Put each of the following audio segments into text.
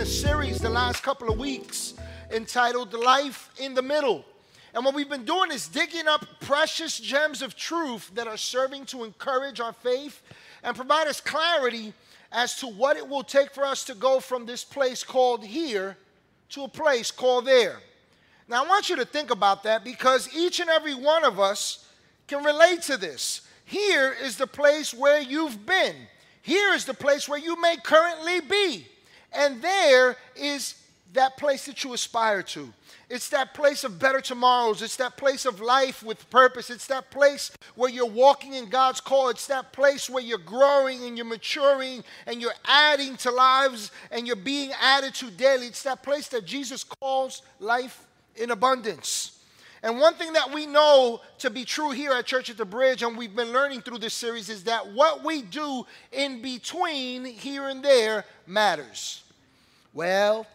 a series the last couple of weeks entitled Life in the Middle. And what we've been doing is digging up precious gems of truth that are serving to encourage our faith and provide us clarity as to what it will take for us to go from this place called here to a place called there. Now, I want you to think about that because each and every one of us can relate to this. Here is the place where you've been. Here is the place where you may currently be. And there is that place that you aspire to. It's that place of better tomorrows. It's that place of life with purpose. It's that place where you're walking in God's call. It's that place where you're growing and you're maturing and you're adding to lives and you're being added to daily. It's that place that Jesus calls life in abundance. And one thing that we know to be true here at Church at the Bridge, and we've been learning through this series, is that what we do in between here and there matters. Well,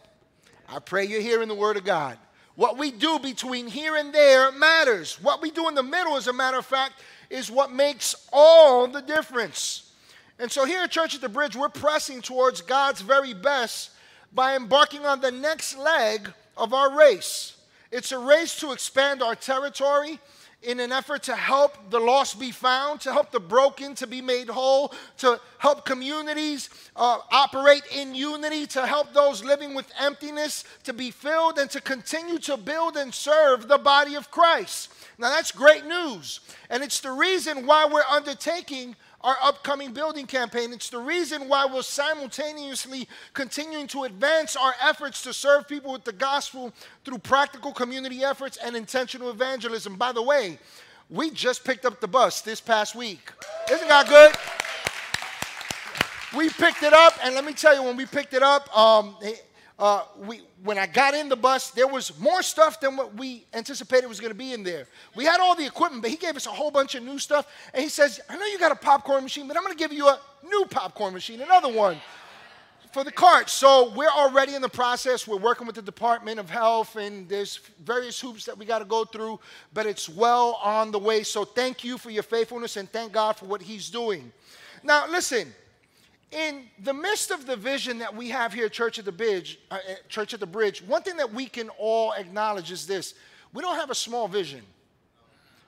I pray you're hearing the Word of God. What we do between here and there matters. What we do in the middle, as a matter of fact, is what makes all the difference. And so here at Church at the Bridge, we're pressing towards God's very best by embarking on the next leg of our race. It's a race to expand our territory in an effort to help the lost be found, to help the broken to be made whole, to help communities uh, operate in unity, to help those living with emptiness to be filled, and to continue to build and serve the body of Christ. Now, that's great news. And it's the reason why we're undertaking our upcoming building campaign. It's the reason why we're simultaneously continuing to advance our efforts to serve people with the gospel through practical community efforts and intentional evangelism. By the way, we just picked up the bus this past week. Isn't that good? We picked it up, and let me tell you, when we picked it up, um, uh, we, when I got in the bus, there was more stuff than what we anticipated was going to be in there. We had all the equipment, but he gave us a whole bunch of new stuff. And he says, I know you got a popcorn machine, but I'm going to give you a new popcorn machine, another one for the cart. So we're already in the process. We're working with the Department of Health, and there's various hoops that we got to go through, but it's well on the way. So thank you for your faithfulness, and thank God for what he's doing. Now, listen in the midst of the vision that we have here at Church at the Bridge, uh, Church at the Bridge, one thing that we can all acknowledge is this: we don't have a small vision.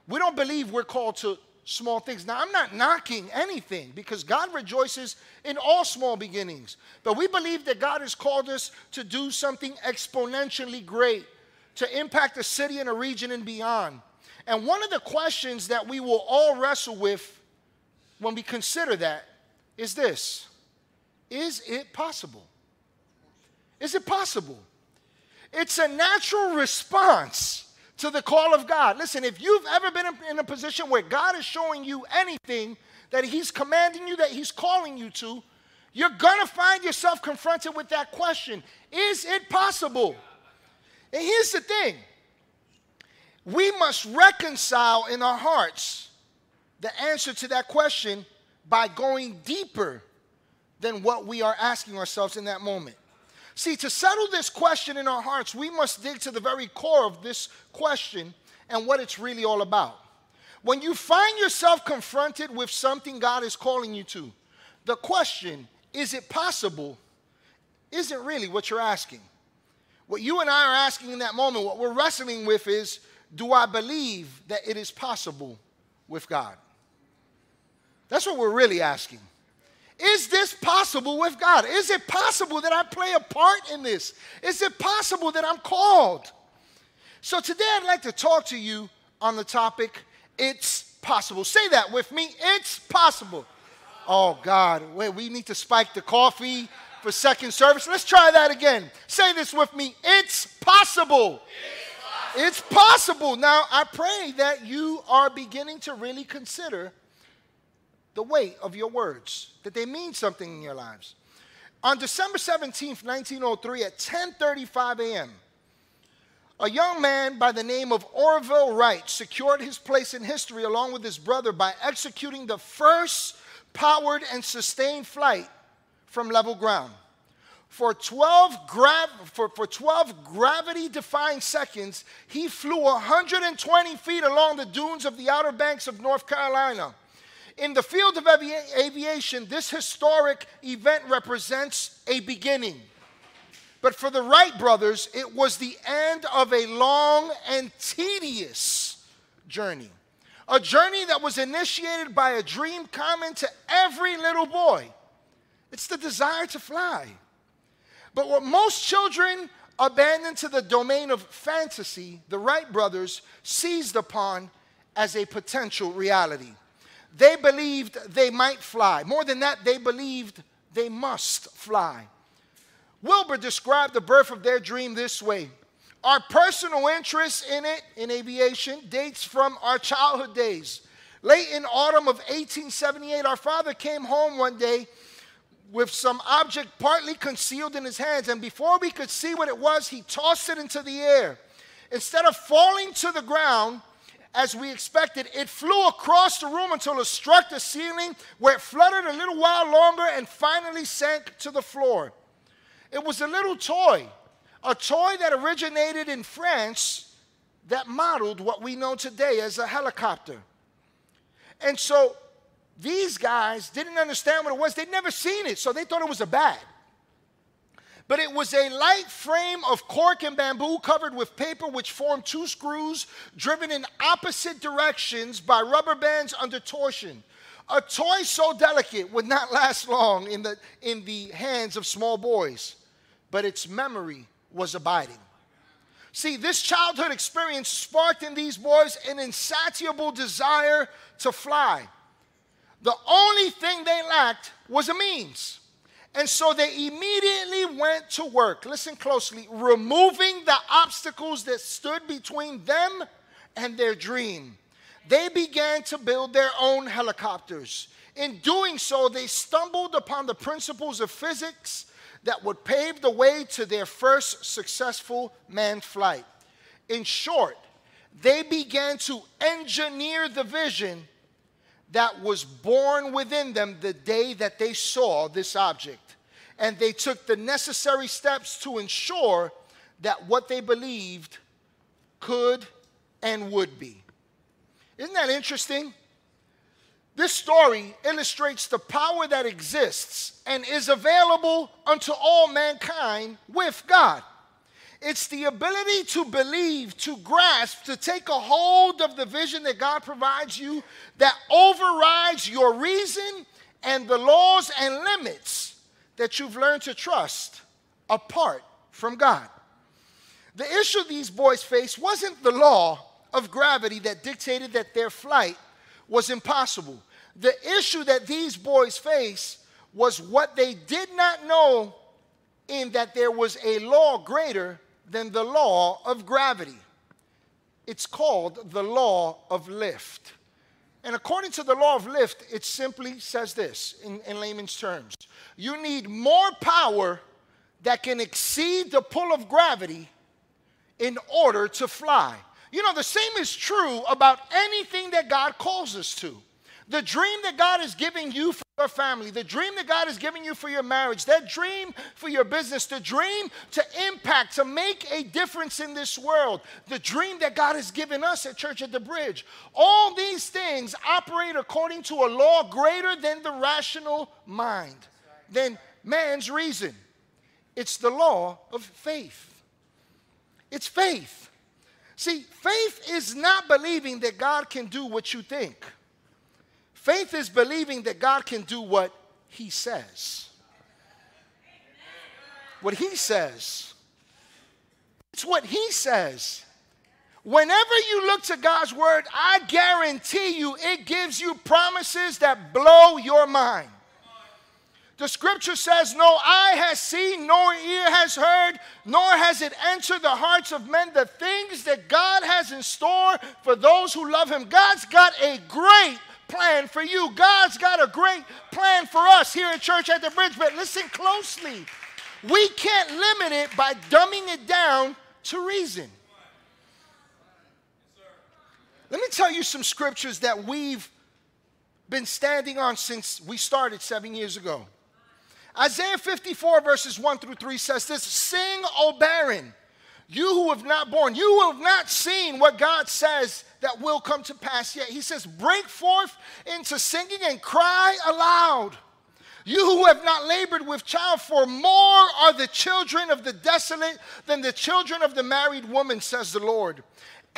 We don't believe we're called to small things. Now, I'm not knocking anything because God rejoices in all small beginnings. But we believe that God has called us to do something exponentially great, to impact a city and a region and beyond. And one of the questions that we will all wrestle with when we consider that is this is it possible? Is it possible? It's a natural response to the call of God. Listen, if you've ever been in a position where God is showing you anything that He's commanding you, that He's calling you to, you're to find yourself confronted with that question Is it possible? And here's the thing we must reconcile in our hearts the answer to that question by going deeper than what we are asking ourselves in that moment. See, to settle this question in our hearts, we must dig to the very core of this question and what it's really all about. When you find yourself confronted with something God is calling you to, the question, is it possible, isn't really what you're asking. What you and I are asking in that moment, what we're wrestling with is, do I believe that it is possible with God? That's what we're really asking. Is this possible with God? Is it possible that I play a part in this? Is it possible that I'm called? So today I'd like to talk to you on the topic, it's possible. Say that with me, it's possible. Oh God, wait, we need to spike the coffee for second service. Let's try that again. Say this with me, it's possible. It's possible. It's possible. Now, I pray that you are beginning to really consider the weight of your words, that they mean something in your lives. On December 17th, 1903, at 10:35 a.m., a young man by the name of Orville Wright secured his place in history along with his brother by executing the first powered and sustained flight from level ground. For 12, grav- for, for 12 gravity defying seconds, he flew 120 feet along the dunes of the Outer Banks of North Carolina. In the field of avi- aviation, this historic event represents a beginning. But for the Wright brothers, it was the end of a long and tedious journey. A journey that was initiated by a dream common to every little boy. It's the desire to fly. But what most children abandon to the domain of fantasy, the Wright brothers seized upon as a potential reality. They believed they might fly. More than that, they believed they must fly. Wilbur described the birth of their dream this way Our personal interest in it, in aviation, dates from our childhood days. Late in autumn of 1878, our father came home one day with some object partly concealed in his hands, and before we could see what it was, he tossed it into the air. Instead of falling to the ground, as we expected, it flew across the room until it struck the ceiling, where it fluttered a little while longer and finally sank to the floor. It was a little toy, a toy that originated in France that modeled what we know today as a helicopter. And so these guys didn't understand what it was. They'd never seen it, so they thought it was a bat. But it was a light frame of cork and bamboo covered with paper, which formed two screws driven in opposite directions by rubber bands under torsion. A toy so delicate would not last long in the, in the hands of small boys, but its memory was abiding. See, this childhood experience sparked in these boys an insatiable desire to fly. The only thing they lacked was a means. And so they immediately went to work. Listen closely, removing the obstacles that stood between them and their dream. They began to build their own helicopters. In doing so, they stumbled upon the principles of physics that would pave the way to their first successful manned flight. In short, they began to engineer the vision that was born within them the day that they saw this object. And they took the necessary steps to ensure that what they believed could and would be. Isn't that interesting? This story illustrates the power that exists and is available unto all mankind with God. It's the ability to believe, to grasp, to take a hold of the vision that God provides you that overrides your reason and the laws and limits that you've learned to trust apart from God. The issue these boys faced wasn't the law of gravity that dictated that their flight was impossible. The issue that these boys faced was what they did not know in that there was a law greater than the law of gravity. It's called the law of lift. And according to the law of lift, it simply says this in, in layman's terms you need more power that can exceed the pull of gravity in order to fly. You know, the same is true about anything that God calls us to. The dream that God is giving you for your family, the dream that God is giving you for your marriage, that dream for your business, the dream to impact, to make a difference in this world, the dream that God has given us at Church at the Bridge. All these things operate according to a law greater than the rational mind, than man's reason. It's the law of faith. It's faith. See, faith is not believing that God can do what you think. Faith is believing that God can do what He says. What He says. It's what He says. Whenever you look to God's word, I guarantee you it gives you promises that blow your mind. The scripture says, No eye has seen, nor ear has heard, nor has it entered the hearts of men the things that God has in store for those who love Him. God's got a great plan for you. God's got a great plan for us here at Church at the Bridge, but listen closely. We can't limit it by dumbing it down to reason. Let me tell you some scriptures that we've been standing on since we started seven years ago. Isaiah 54, verses 1 through 3 says this Sing, O barren, you who have not born, you who have not seen what God says that will come to pass yet. He says, Break forth into singing and cry aloud. You who have not labored with child, for more are the children of the desolate than the children of the married woman, says the Lord.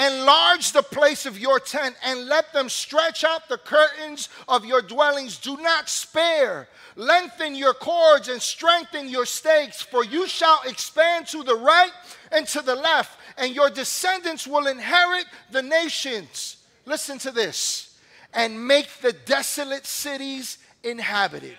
Enlarge the place of your tent and let them stretch out the curtains of your dwellings. Do not spare. Lengthen your cords and strengthen your stakes, for you shall expand to the right and to the left, and your descendants will inherit the nations. Listen to this and make the desolate cities inhabited.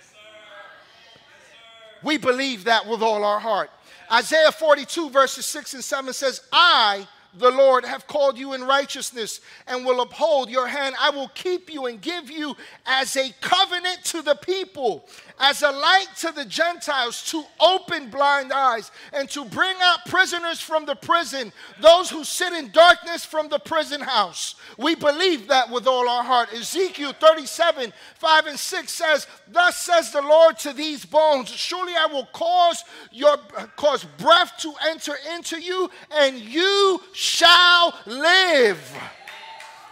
We believe that with all our heart. Isaiah 42, verses 6 and 7 says, I the Lord have called you in righteousness and will uphold your hand. I will keep you and give you as a covenant to the people, as a light to the Gentiles, to open blind eyes and to bring out prisoners from the prison, those who sit in darkness from the prison house. We believe that with all our heart. Ezekiel 37 5 and 6 says, Thus says the Lord to these bones, Surely I will cause your cause breath to enter into you, and you shall live.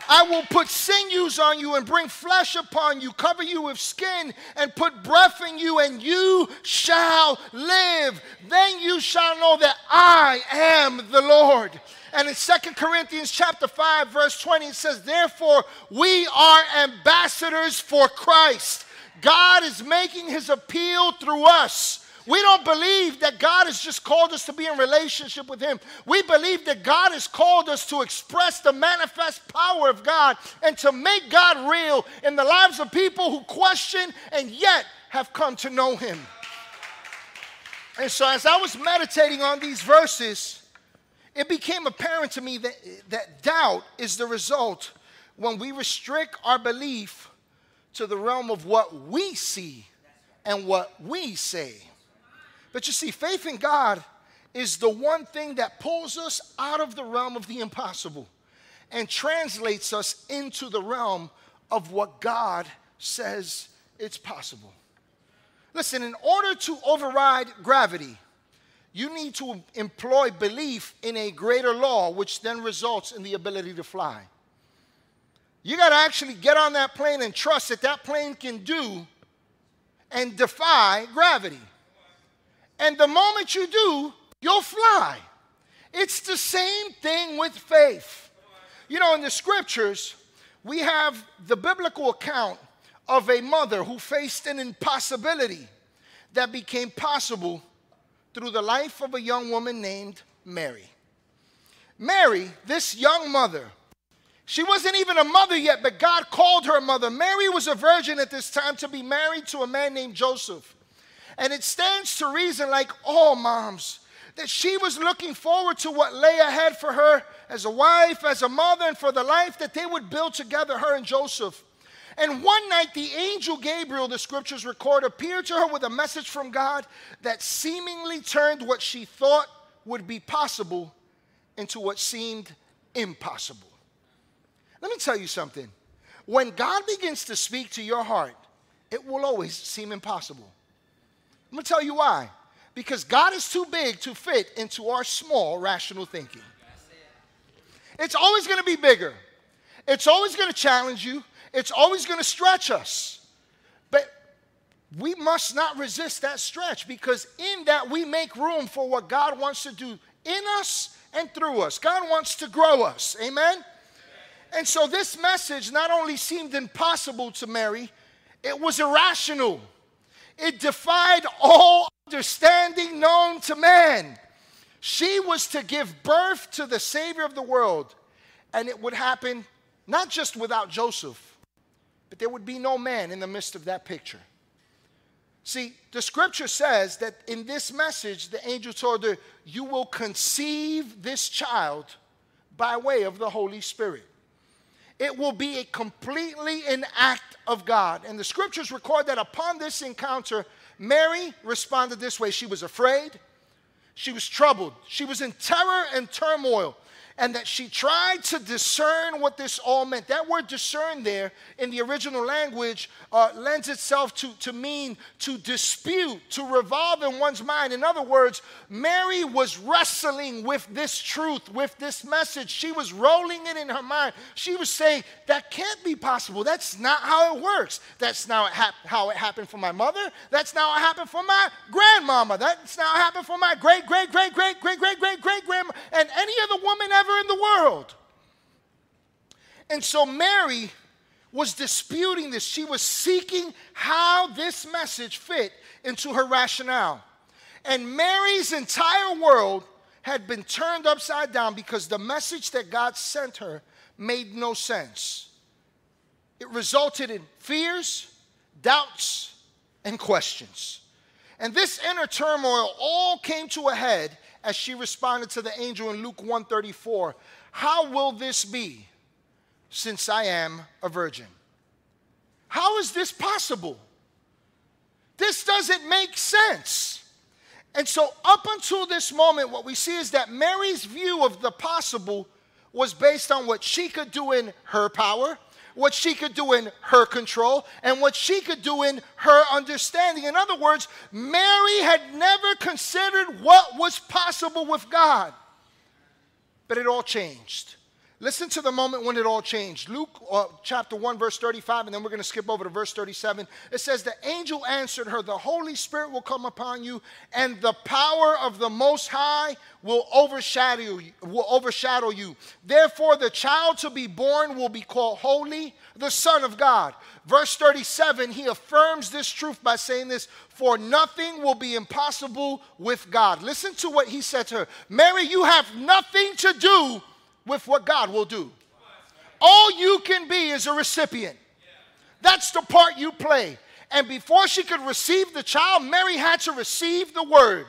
I will put sinews on you and bring flesh upon you, cover you with skin, and put breath in you, and you shall live. Then you shall know that I am the Lord. And in Second Corinthians chapter 5, verse 20, it says, Therefore, we are ambassadors for Christ. God is making his appeal through us. We don't believe that God has just called us to be in relationship with Him. We believe that God has called us to express the manifest power of God and to make God real in the lives of people who question and yet have come to know Him. And so, as I was meditating on these verses, it became apparent to me that, that doubt is the result when we restrict our belief to the realm of what we see and what we say. But you see, faith in God is the one thing that pulls us out of the realm of the impossible and translates us into the realm of what God says it's possible. Listen, in order to override gravity, you need to employ belief in a greater law, which then results in the ability to fly. You got to actually get on that plane and trust that that plane can do and defy gravity. And the moment you do, you'll fly. It's the same thing with faith. You know, in the scriptures, we have the biblical account of a mother who faced an impossibility that became possible through the life of a young woman named Mary. Mary, this young mother, she wasn't even a mother yet, but God called her a mother. Mary was a virgin at this time to be married to a man named Joseph. And it stands to reason, like all moms, that she was looking forward to what lay ahead for her as a wife, as a mother, and for the life that they would build together, her and Joseph. And one night, the angel Gabriel, the scriptures record, appeared to her with a message from God that seemingly turned what she thought would be possible into what seemed impossible. Let me tell you something. When God begins to speak to your heart, it will always seem impossible. I'm going to tell you why. Because God is too big to fit into our small rational thinking. It's always going to be bigger. It's always going to challenge you. It's always going to stretch us. But we must not resist that stretch because in that we make room for what God wants to do in us and through us. God wants to grow us. Amen? And so this message not only seemed impossible to Mary, it was irrational. It defied all understanding known to man. She was to give birth to the Savior of the world, and it would happen not just without Joseph, but there would be no man in the midst of that picture. See, the scripture says that in this message, the angel told her, You will conceive this child by way of the Holy Spirit. It will be a completely an act of God. And the scriptures record that upon this encounter, Mary responded this way She was afraid, she was troubled, she was in terror and turmoil. And that she tried to discern what this all meant. That word discern there in the original language uh, lends itself to, to mean to dispute, to revolve in one's mind. In other words, Mary was wrestling with this truth, with this message. She was rolling it in her mind. She was saying, That can't be possible. That's not how it works. That's not how it happened for my mother. That's not how it happened for my grandmama. That's not how it happened for my great, great, great, great, great, great, great, great grandma, and any other woman ever in the world. And so Mary was disputing this. She was seeking how this message fit into her rationale. And Mary's entire world had been turned upside down because the message that God sent her made no sense. It resulted in fears, doubts, and questions. And this inner turmoil all came to a head as she responded to the angel in Luke 134 How will this be since I am a virgin? How is this possible? This doesn't make sense. And so, up until this moment, what we see is that Mary's view of the possible was based on what she could do in her power what she could do in her control and what she could do in her understanding. In other words, Mary had never considered what was possible with God. But it all changed. Listen to the moment when it all changed. Luke uh, chapter 1, verse 35, and then we're going to skip over to verse 37. It says, The angel answered her, The Holy Spirit will come upon you, and the power of the Most High will overshadow you. Will overshadow you. Therefore, the child to be born will be called Holy, the Son of God. Verse 37, he affirms this truth by saying this For nothing will be impossible with God. Listen to what he said to her Mary, you have nothing to do with what God will do. All you can be is a recipient. That's the part you play. And before she could receive the child, Mary had to receive the word.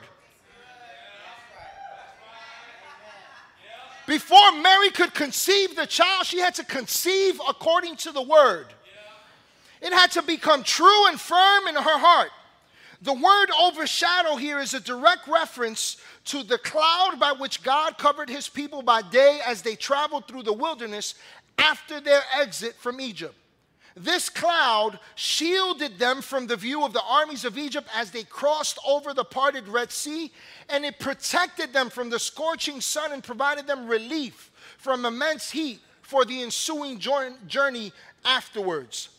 Before Mary could conceive the child, she had to conceive according to the word. It had to become true and firm in her heart. The word overshadow here is a direct reference to the cloud by which God covered his people by day as they traveled through the wilderness after their exit from Egypt. This cloud shielded them from the view of the armies of Egypt as they crossed over the parted Red Sea, and it protected them from the scorching sun and provided them relief from immense heat for the ensuing journey afterwards.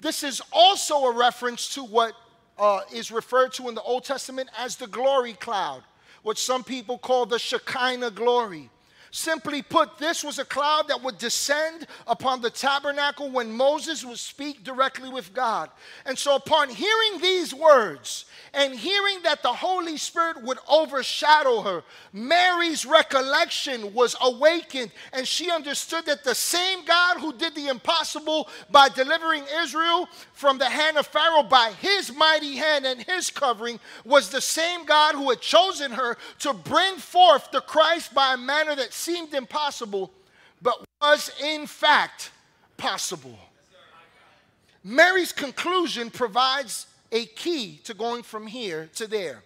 This is also a reference to what uh, is referred to in the Old Testament as the glory cloud, what some people call the Shekinah glory. Simply put, this was a cloud that would descend upon the tabernacle when Moses would speak directly with God. And so, upon hearing these words and hearing that the Holy Spirit would overshadow her, Mary's recollection was awakened, and she understood that the same God who did the impossible by delivering Israel from the hand of Pharaoh by his mighty hand and his covering was the same God who had chosen her to bring forth the Christ by a manner that seemed impossible, but was in fact possible. Mary's conclusion provides a key to going from here to there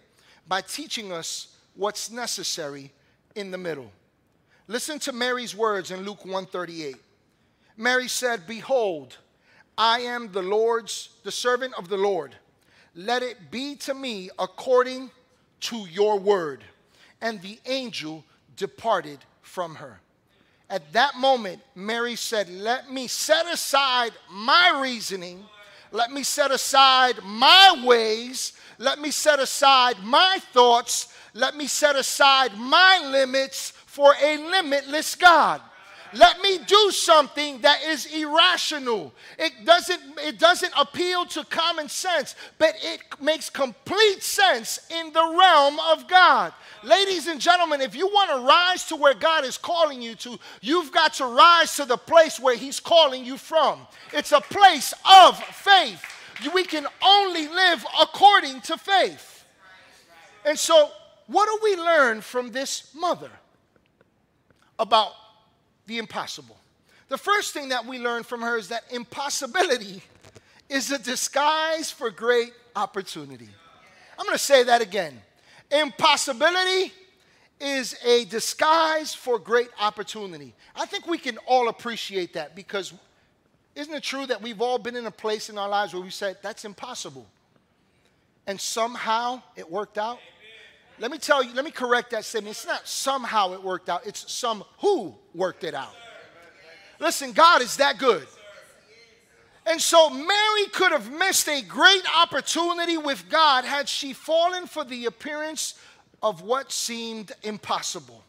by teaching us what's necessary in the middle. Listen to Mary's words in Luke 138. Mary said, Behold, I am the Lord's, the servant of the Lord. Let it be to me according to your word. And the angel departed from her. At that moment, Mary said, Let me set aside my reasoning. Let me set aside my ways. Let me set aside my thoughts. Let me set aside my limits for a limitless God. Let me do something that is irrational. It doesn't, it doesn't appeal to common sense, but it makes complete sense in the realm of God. Ladies and gentlemen, if you want to rise to where God is calling you to, you've got to rise to the place where He's calling you from. It's a place of faith. We can only live according to faith. And so, what do we learn from this mother about the impossible. The first thing that we learn from her is that impossibility is a disguise for great opportunity. I'm going to say that again. Impossibility is a disguise for great opportunity. I think we can all appreciate that because isn't it true that we've all been in a place in our lives where we said, that's impossible? And somehow it worked out? Let me tell you, let me correct that statement. It's not somehow it worked out, it's some who worked it out. Listen, God is that good. And so Mary could have missed a great opportunity with God had she fallen for the appearance of what seemed impossible.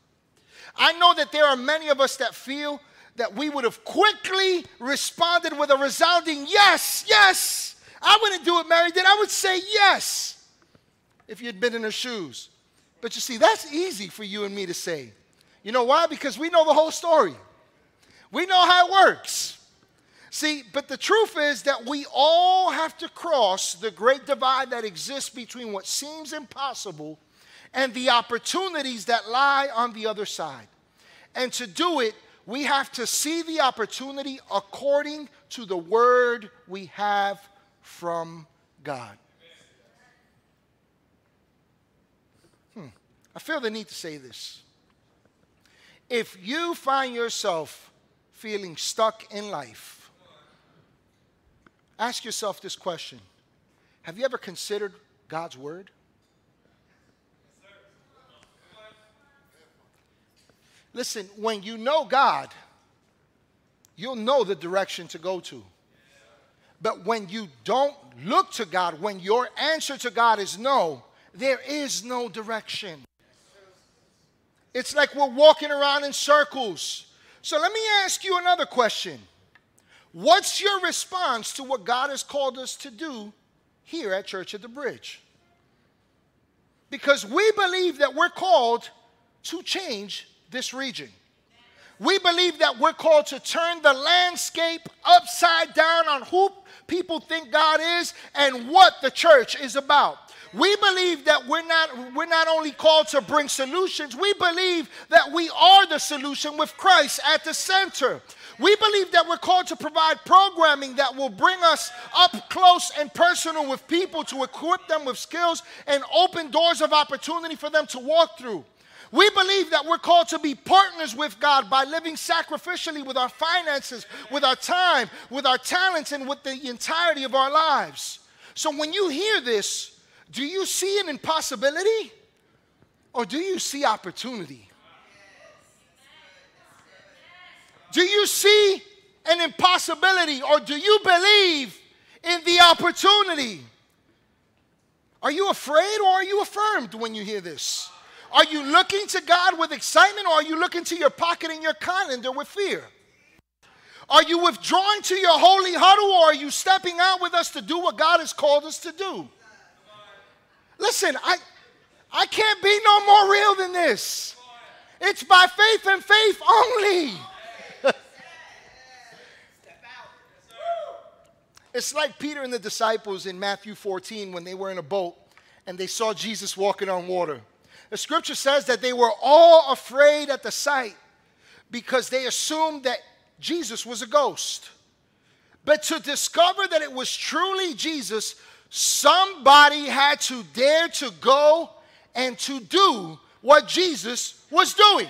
I know that there are many of us that feel that we would have quickly responded with a resounding yes, yes. I wouldn't do it, Mary did. I would say yes if you'd been in her shoes. But you see, that's easy for you and me to say. You know why? Because we know the whole story, we know how it works. See, but the truth is that we all have to cross the great divide that exists between what seems impossible and the opportunities that lie on the other side. And to do it, we have to see the opportunity according to the word we have from God. I feel the need to say this. If you find yourself feeling stuck in life, ask yourself this question Have you ever considered God's word? Listen, when you know God, you'll know the direction to go to. But when you don't look to God, when your answer to God is no, there is no direction. It's like we're walking around in circles. So let me ask you another question. What's your response to what God has called us to do here at Church at the Bridge? Because we believe that we're called to change this region. We believe that we're called to turn the landscape upside down on who people think God is and what the church is about. We believe that we're not, we're not only called to bring solutions, we believe that we are the solution with Christ at the center. We believe that we're called to provide programming that will bring us up close and personal with people to equip them with skills and open doors of opportunity for them to walk through. We believe that we're called to be partners with God by living sacrificially with our finances, with our time, with our talents, and with the entirety of our lives. So when you hear this, do you see an impossibility or do you see opportunity? Do you see an impossibility or do you believe in the opportunity? Are you afraid or are you affirmed when you hear this? Are you looking to God with excitement or are you looking to your pocket and your calendar with fear? Are you withdrawing to your holy huddle or are you stepping out with us to do what God has called us to do? Listen, I, I can't be no more real than this. It's by faith and faith only. it's like Peter and the disciples in Matthew 14 when they were in a boat and they saw Jesus walking on water. The scripture says that they were all afraid at the sight because they assumed that Jesus was a ghost. But to discover that it was truly Jesus, somebody had to dare to go and to do what Jesus was doing.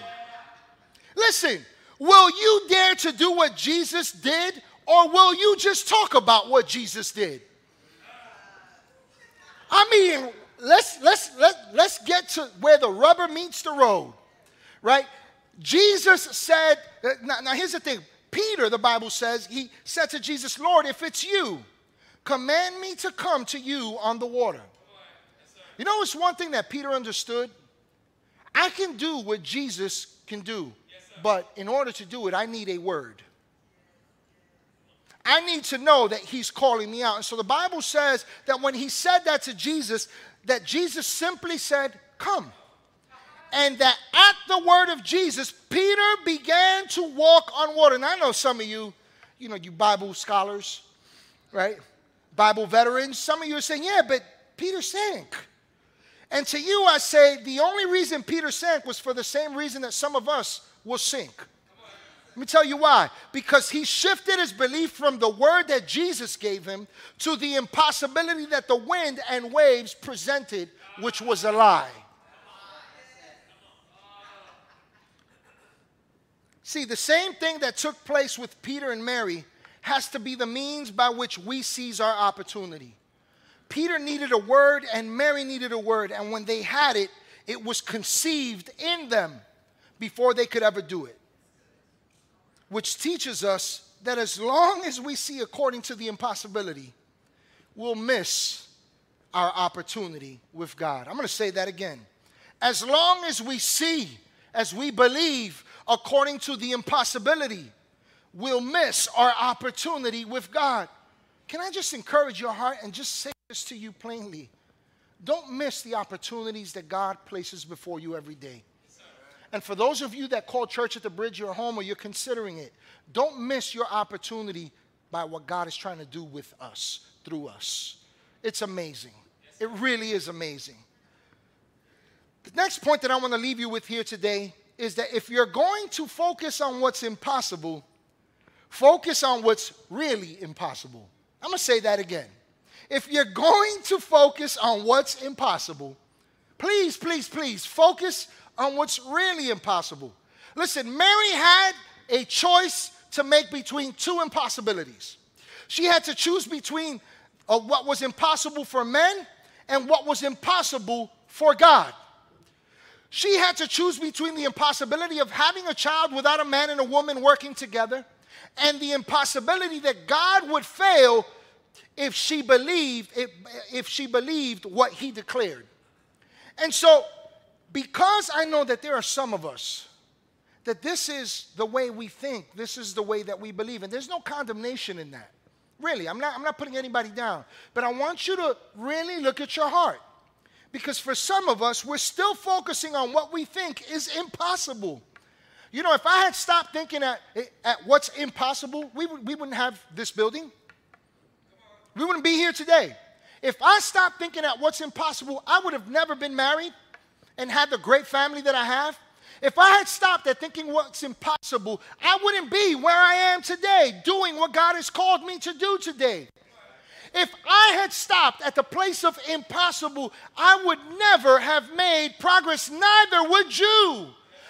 Listen, will you dare to do what Jesus did, or will you just talk about what Jesus did? I mean, let's let's let, let's get to where the rubber meets the road right jesus said now, now here's the thing peter the bible says he said to jesus lord if it's you command me to come to you on the water you know it's one thing that peter understood i can do what jesus can do but in order to do it i need a word I need to know that he's calling me out. And so the Bible says that when he said that to Jesus, that Jesus simply said, Come. And that at the word of Jesus, Peter began to walk on water. And I know some of you, you know, you Bible scholars, right? Bible veterans, some of you are saying, Yeah, but Peter sank. And to you, I say, the only reason Peter sank was for the same reason that some of us will sink. Let me tell you why. Because he shifted his belief from the word that Jesus gave him to the impossibility that the wind and waves presented, which was a lie. See, the same thing that took place with Peter and Mary has to be the means by which we seize our opportunity. Peter needed a word and Mary needed a word, and when they had it, it was conceived in them before they could ever do it. Which teaches us that as long as we see according to the impossibility, we'll miss our opportunity with God. I'm going to say that again. As long as we see, as we believe according to the impossibility, we'll miss our opportunity with God. Can I just encourage your heart and just say this to you plainly? Don't miss the opportunities that God places before you every day. And for those of you that call church at the bridge your home or you're considering it, don't miss your opportunity by what God is trying to do with us, through us. It's amazing. It really is amazing. The next point that I want to leave you with here today is that if you're going to focus on what's impossible, focus on what's really impossible. I'm going to say that again. If you're going to focus on what's impossible, please, please, please focus on what's really impossible. Listen, Mary had a choice to make between two impossibilities. She had to choose between uh, what was impossible for men and what was impossible for God. She had to choose between the impossibility of having a child without a man and a woman working together and the impossibility that God would fail if she believed if, if she believed what he declared. And so because I know that there are some of us that this is the way we think, this is the way that we believe, and there's no condemnation in that. Really, I'm not, I'm not putting anybody down, but I want you to really look at your heart. Because for some of us, we're still focusing on what we think is impossible. You know, if I had stopped thinking at, at what's impossible, we, we wouldn't have this building. We wouldn't be here today. If I stopped thinking at what's impossible, I would have never been married and had the great family that I have. If I had stopped at thinking what's impossible, I wouldn't be where I am today, doing what God has called me to do today. If I had stopped at the place of impossible, I would never have made progress, neither would you.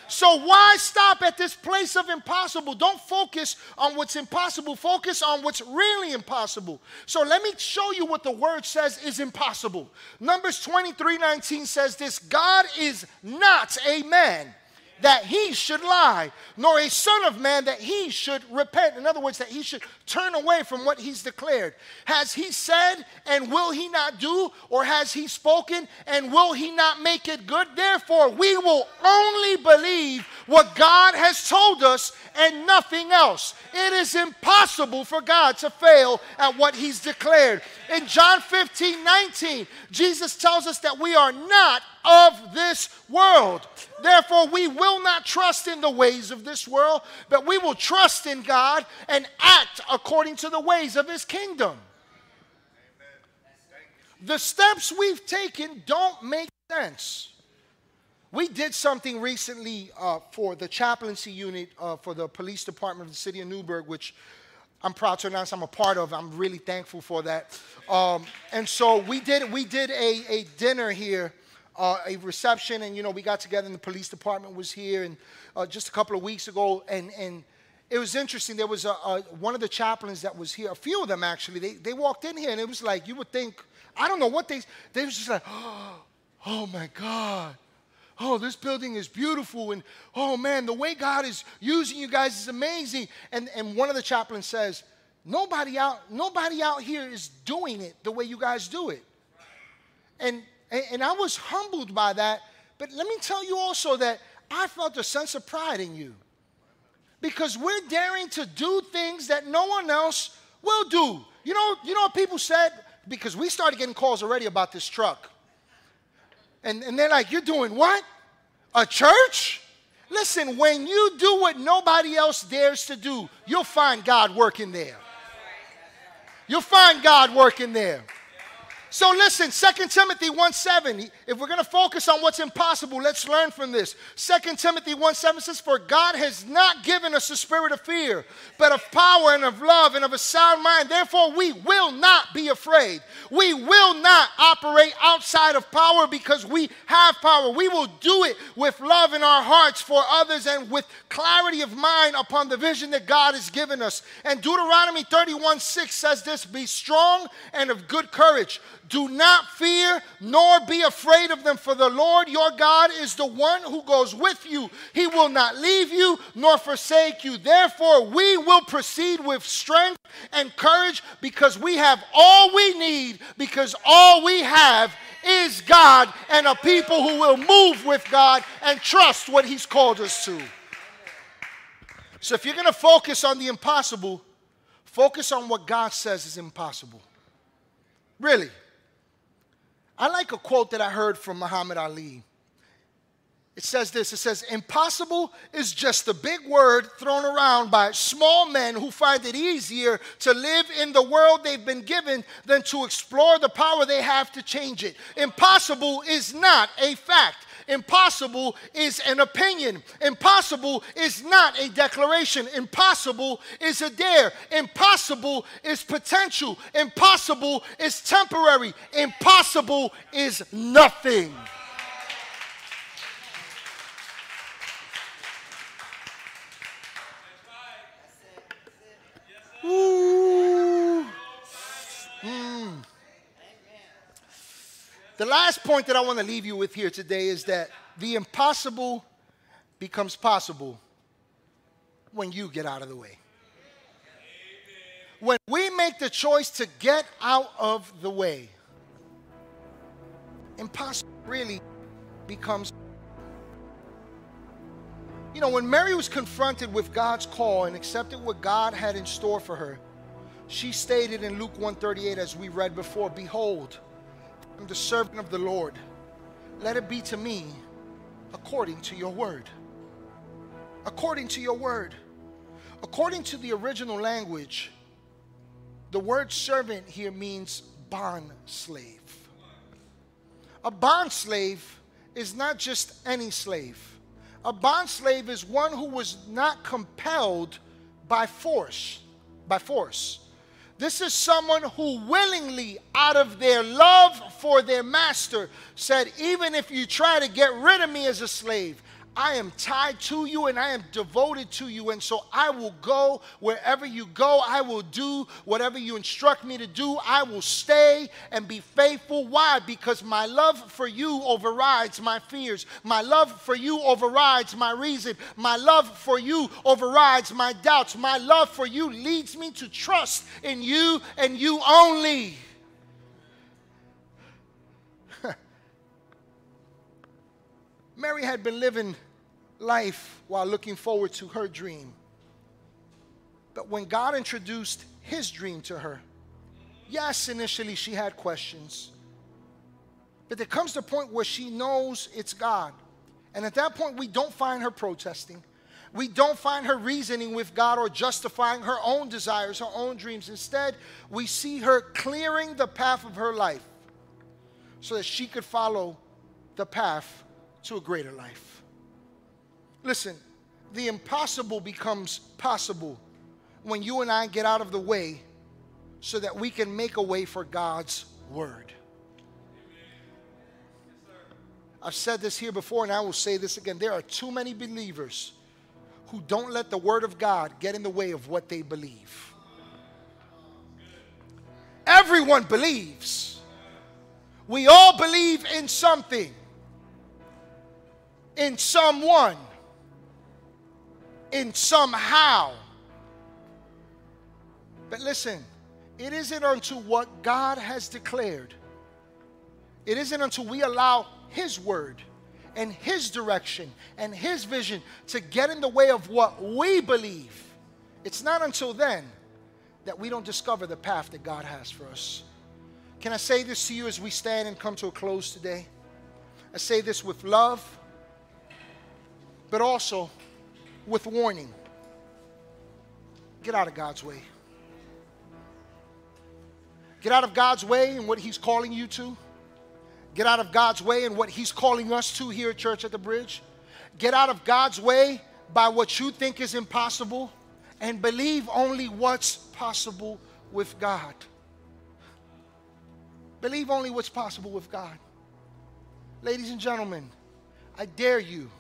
So, why stop at this place of impossible? Don't focus on what's impossible, focus on what's really impossible. So, let me show you what the word says is impossible. Numbers 23 19 says this God is not a man that he should lie, nor a son of man that he should repent. In other words, that he should turn away from what he's declared. Has he said, and will he not do? Or has he spoken, and will he not make it good? Therefore, we will only believe what God has told us and nothing else. It is impossible for God to fail at what he's declared. In John 15 19, Jesus tells us that we are not of this world. Therefore, we will not trust in the ways of this world, but we will trust in God and act according to the ways of his kingdom. The steps we've taken don't make sense. We did something recently uh, for the chaplaincy unit uh, for the police department of the city of Newburgh, which I'm proud to announce I'm a part of. I'm really thankful for that. Um, and so we did we did a, a dinner here, uh, a reception, and you know we got together, and the police department was here, and uh, just a couple of weeks ago, and and it was interesting. There was a, a, one of the chaplains that was here, a few of them actually. They they walked in here, and it was like you would think, I don't know what they they was just like, oh my God oh, this building is beautiful, and oh man, the way God is using you guys is amazing. And, and one of the chaplains says, nobody out, nobody out here is doing it the way you guys do it. And, and I was humbled by that. But let me tell you also that I felt a sense of pride in you. Because we're daring to do things that no one else will do. You know, you know what people said? Because we started getting calls already about this truck. And, and they're like, You're doing what? A church? Listen, when you do what nobody else dares to do, you'll find God working there. You'll find God working there. So listen, 2 Timothy 1 7. If we're going to focus on what's impossible, let's learn from this. 2 Timothy 1 7 says, For God has not given us a spirit of fear, but of power and of love and of a sound mind. Therefore, we will not be afraid. We will not operate outside of power because we have power. We will do it with love in our hearts for others and with clarity of mind upon the vision that God has given us. And Deuteronomy 31 6 says this Be strong and of good courage. Do not fear nor be afraid of them, for the Lord your God is the one who goes with you. He will not leave you nor forsake you. Therefore, we will proceed with strength and courage because we have all we need, because all we have is God and a people who will move with God and trust what He's called us to. So, if you're going to focus on the impossible, focus on what God says is impossible. Really. I like a quote that I heard from Muhammad Ali. It says this it says, Impossible is just a big word thrown around by small men who find it easier to live in the world they've been given than to explore the power they have to change it. Impossible is not a fact. Impossible is an opinion. Impossible is not a declaration. Impossible is a dare. Impossible is potential. Impossible is temporary. Impossible is nothing. Ooh. The last point that I want to leave you with here today is that the impossible becomes possible when you get out of the way. When we make the choice to get out of the way, impossible really becomes. You know, when Mary was confronted with God's call and accepted what God had in store for her, she stated in Luke 138 as we read before, behold, I'm the servant of the Lord. Let it be to me according to your word. According to your word. According to the original language, the word servant here means bond slave. A bond slave is not just any slave. A bond slave is one who was not compelled by force, by force. This is someone who willingly, out of their love for their master, said, Even if you try to get rid of me as a slave, I am tied to you and I am devoted to you. And so I will go wherever you go. I will do whatever you instruct me to do. I will stay and be faithful. Why? Because my love for you overrides my fears. My love for you overrides my reason. My love for you overrides my doubts. My love for you leads me to trust in you and you only. Mary had been living life while looking forward to her dream. But when God introduced his dream to her, yes, initially she had questions. But there comes the point where she knows it's God. And at that point, we don't find her protesting. We don't find her reasoning with God or justifying her own desires, her own dreams. Instead, we see her clearing the path of her life so that she could follow the path to a greater life. Listen, the impossible becomes possible when you and I get out of the way so that we can make a way for God's word. I've said this here before and I will say this again. There are too many believers who don't let the word of God get in the way of what they believe. Everyone believes. We all believe in something in someone, in somehow. But listen, it isn't unto what God has declared. It isn't until we allow His word and His direction and His vision to get in the way of what we believe. It's not until then that we don't discover the path that God has for us. Can I say this to you as we stand and come to a close today? I say this with love but also with warning. Get out of God's way. Get out of God's way and what He's calling you to. Get out of God's way and what He's calling us to here at Church at the Bridge. Get out of God's way by what you think is impossible and believe only what's possible with God. Believe only what's possible with God. Ladies and gentlemen, I dare you.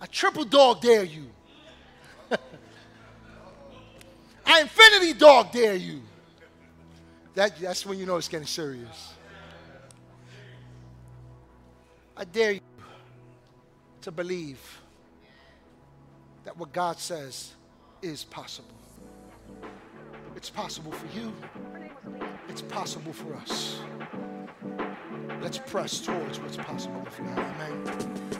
I triple dog dare you. I infinity dog dare you. That, that's when you know it's getting serious. I dare you to believe that what God says is possible. It's possible for you, it's possible for us. Let's press towards what's possible with God. Amen.